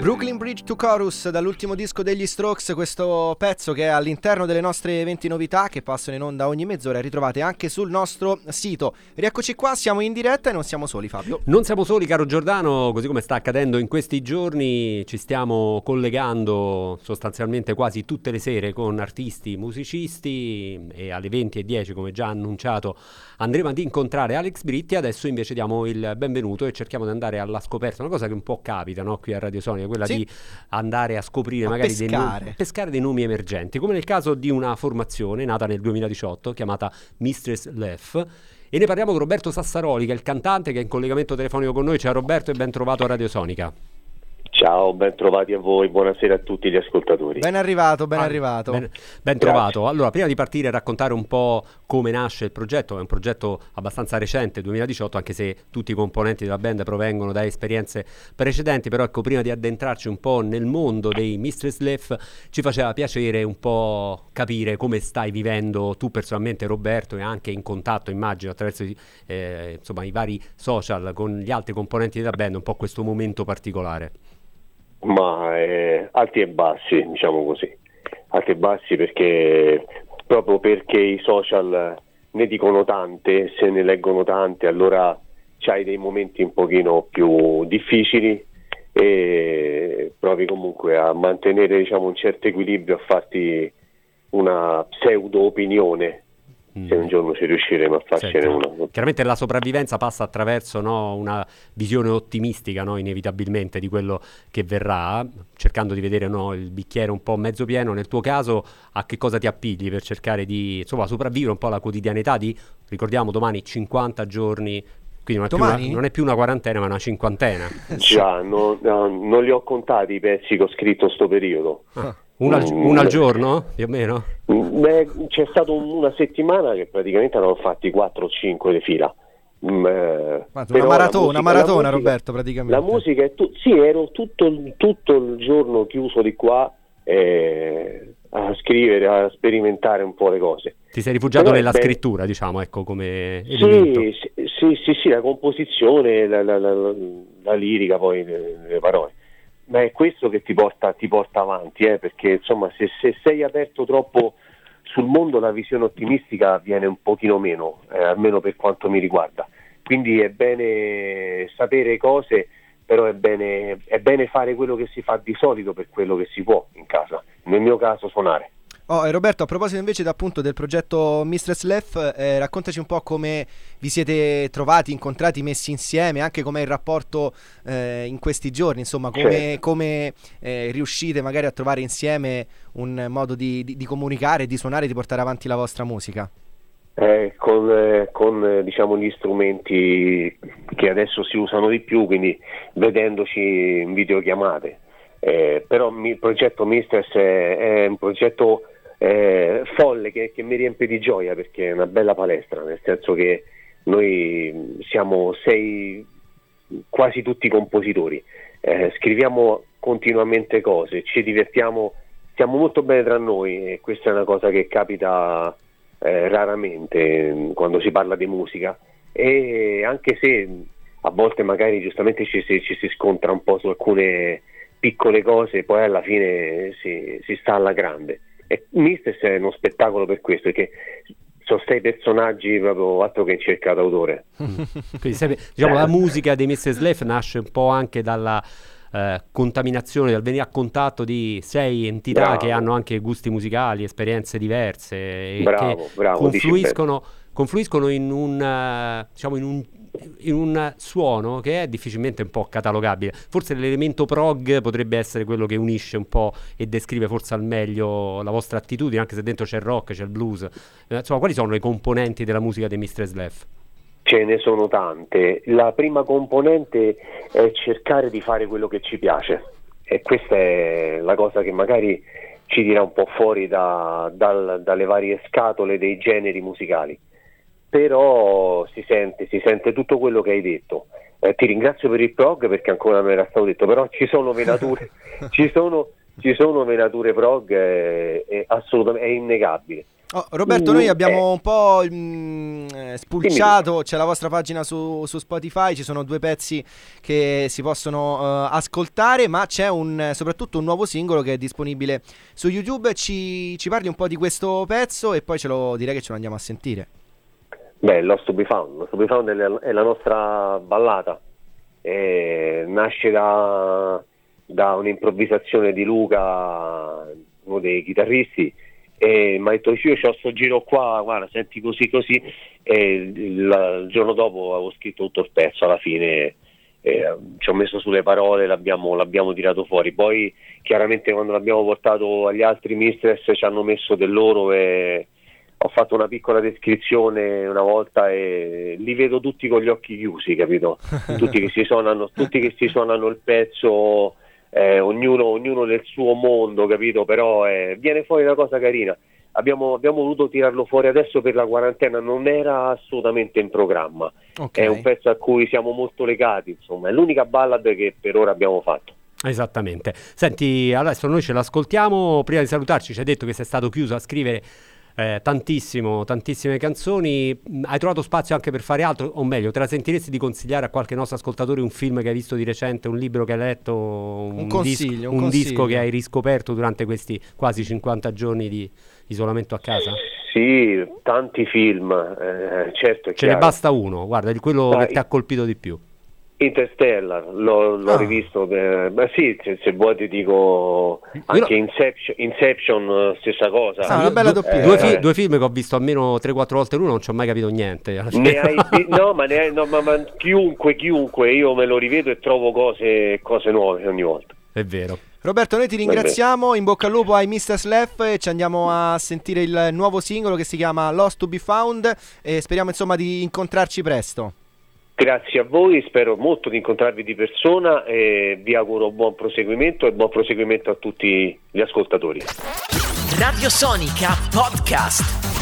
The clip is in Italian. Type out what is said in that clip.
Brooklyn Bridge to Chorus dall'ultimo disco degli Strokes, questo pezzo che è all'interno delle nostre 20 novità che passano in onda ogni mezz'ora, ritrovate anche sul nostro sito. Rieccoci qua, siamo in diretta e non siamo soli Fabio. Non siamo soli caro Giordano, così come sta accadendo in questi giorni, ci stiamo collegando sostanzialmente quasi tutte le sere con artisti, musicisti e alle 20 e 10 come già annunciato andremo ad incontrare Alex Britti, adesso invece diamo il benvenuto e cerchiamo di andare alla scoperta, una cosa che un po' capita no? qui a Radio Sonia, quella sì. di andare a scoprire a magari pescare. Dei, nomi, pescare dei nomi emergenti, come nel caso di una formazione nata nel 2018 chiamata Mistress Lef. E ne parliamo con Roberto Sassaroli, che è il cantante che è in collegamento telefonico con noi. Ciao Roberto e ben trovato a Radio Sonica. Ciao, ben trovati a voi, buonasera a tutti gli ascoltatori. Ben arrivato, ben ah, arrivato. Ben, ben trovato. Allora, prima di partire raccontare un po' come nasce il progetto, è un progetto abbastanza recente, 2018, anche se tutti i componenti della band provengono da esperienze precedenti, però ecco, prima di addentrarci un po' nel mondo dei Mistress Lef, ci faceva piacere un po' capire come stai vivendo tu personalmente Roberto e anche in contatto, immagino, attraverso eh, insomma, i vari social con gli altri componenti della band, un po' questo momento particolare. Ma eh, alti e bassi, diciamo così, alti e bassi perché proprio perché i social ne dicono tante, se ne leggono tante, allora c'hai dei momenti un pochino più difficili e provi comunque a mantenere diciamo, un certo equilibrio, a farti una pseudo opinione se un giorno ci riusciremo a farcene certo. una. Chiaramente la sopravvivenza passa attraverso no, una visione ottimistica, no, inevitabilmente, di quello che verrà, cercando di vedere no, il bicchiere un po' mezzo pieno. Nel tuo caso, a che cosa ti appigli per cercare di insomma, sopravvivere un po' alla quotidianità di, ricordiamo, domani 50 giorni quindi non è, una, non è, più una, quarantena ma una cinquantena. Già, no, no, non li ho contati i pezzi che ho scritto sto periodo. Ah. Una, al, mm, una al giorno, più o meno? Mm, beh, c'è stata un, una settimana che praticamente hanno fatti 4 o 5 di fila. Mm, eh, una maratona, musica, maratona musica, Roberto praticamente. La musica è tu- sì, ero tutto, tutto, il giorno chiuso di qua eh, a scrivere, a sperimentare un po' le cose. Ti sei rifugiato Però nella scrittura, diciamo, ecco come sì, sì, sì, sì, sì, la composizione, la, la, la, la lirica, poi le, le parole ma è questo che ti porta, ti porta avanti, eh, perché insomma se, se, sei aperto troppo sul mondo la visione ottimistica viene un pochino meno, eh, almeno per quanto mi riguarda. Quindi è bene sapere cose, però è bene, è bene fare quello che si fa di solito per quello che si può in casa, nel mio caso suonare. Oh, Roberto, a proposito invece appunto del progetto Mistress Lef, eh, raccontaci un po' come vi siete trovati, incontrati, messi insieme, anche com'è il rapporto eh, in questi giorni, insomma, come, certo. come eh, riuscite magari a trovare insieme un modo di, di, di, comunicare, di suonare, di portare avanti la vostra musica. Eh, con, eh, con eh, diciamo, gli strumenti che adesso si usano di più, quindi vedendoci in videochiamate. però il progetto Mistress è, è un progetto eh, folle che, che, mi riempie di gioia perché è una bella palestra, nel senso che noi siamo sei, quasi tutti compositori, eh, scriviamo continuamente cose, ci divertiamo, stiamo molto bene tra noi e questa è una cosa che capita eh, raramente quando si parla di musica e anche se a volte magari giustamente ci, ci si scontra un po' su alcune piccole cose, poi alla fine si, si sta alla grande. E Mistress è uno spettacolo per questo, perché sono sei personaggi proprio altro che in cerca d'autore. Quindi, diciamo, la musica dei Mrs. Leff nasce un po' anche dalla eh, contaminazione, dal venire a contatto di sei entità bravo. che hanno anche gusti musicali, esperienze diverse e bravo, che bravo, confluiscono, confluiscono in un, uh, diciamo in un in un suono che è difficilmente un po' catalogabile. Forse l'elemento prog potrebbe essere quello che unisce un po' e descrive forse al meglio la vostra attitudine, anche se dentro c'è il rock, c'è il blues. Eh, insomma, quali sono le componenti della musica dei Mistress Left? Ce ne sono tante. La prima componente è cercare di fare quello che ci piace e questa è la cosa che magari ci tira un po' fuori da, dal, dalle varie scatole dei generi musicali però si sente, si sente tutto quello che hai detto. Eh, ti ringrazio per il prog perché ancora non era stato detto, però ci sono venature, ci sono, ci sono venature prog, eh, è, assolutamente, è innegabile. Oh, Roberto, noi mm, abbiamo eh. un po' mh, mm, eh, spulciato, c'è la vostra pagina su, su, Spotify, ci sono due pezzi che si possono uh, ascoltare, ma c'è un, soprattutto un nuovo singolo che è disponibile su YouTube. Ci, ci, parli un po' di questo pezzo e poi ce lo, direi che ce lo andiamo a sentire. Beh, Lost to be Found, Lost to be Found è la, è la nostra ballata, e nasce da, da un'improvvisazione di Luca, uno dei chitarristi, e mi ha detto io ho sto giro qua, guarda, senti così così e il, il giorno dopo avevo scritto tutto il pezzo alla fine eh, ci ho messo sulle parole l'abbiamo, l'abbiamo tirato fuori. Poi chiaramente quando l'abbiamo portato agli altri mistress ci hanno messo del loro e ho fatto una piccola descrizione una volta e li vedo tutti con gli occhi chiusi capito? tutti che si suonano, tutti che si suonano il pezzo eh, ognuno, ognuno, nel suo mondo, capito? Però eh, viene fuori una cosa carina. Abbiamo, abbiamo, voluto tirarlo fuori adesso per la quarantena, non era assolutamente in programma. Okay. È un pezzo a cui siamo molto legati, insomma, è l'unica ballad che per ora abbiamo fatto. Esattamente. Senti, adesso noi ce l'ascoltiamo. Prima di salutarci, ci hai detto che sei stato chiuso a scrivere eh, tantissimo, tantissime canzoni. Mm, hai trovato spazio anche per fare altro? O meglio, te la sentiresti di consigliare a qualche nostro ascoltatore un film che hai visto di recente, un libro che hai letto, un, un, consiglio, disco, un, un disco che hai riscoperto durante questi quasi 50 giorni di isolamento a casa? Sì, tanti film, eh, certo. Ce chiaro. ne basta uno, guarda, di quello Dai. che ti ha colpito di più. Interstellar, l'ho, l'ho ah. rivisto, beh, ma sì, se, se, vuoi ti dico anche no. Inception, Inception, stessa cosa. Ah, una bella doppia. Eh, due, fi- due, film che ho visto almeno 3-4 volte l'uno, non ci ho mai capito niente. Hai, no, ma, hai, no ma, ma, chiunque, chiunque, io me lo rivedo e trovo cose, cose nuove ogni volta. È vero. Roberto, noi ti ringraziamo, in bocca al lupo ai Mr. Sleff e ci andiamo a sentire il nuovo singolo che si chiama Lost to be Found e speriamo insomma di incontrarci presto. Grazie a voi, spero molto di incontrarvi di persona e vi auguro buon proseguimento e buon proseguimento a tutti gli ascoltatori. Radio Sonica Podcast.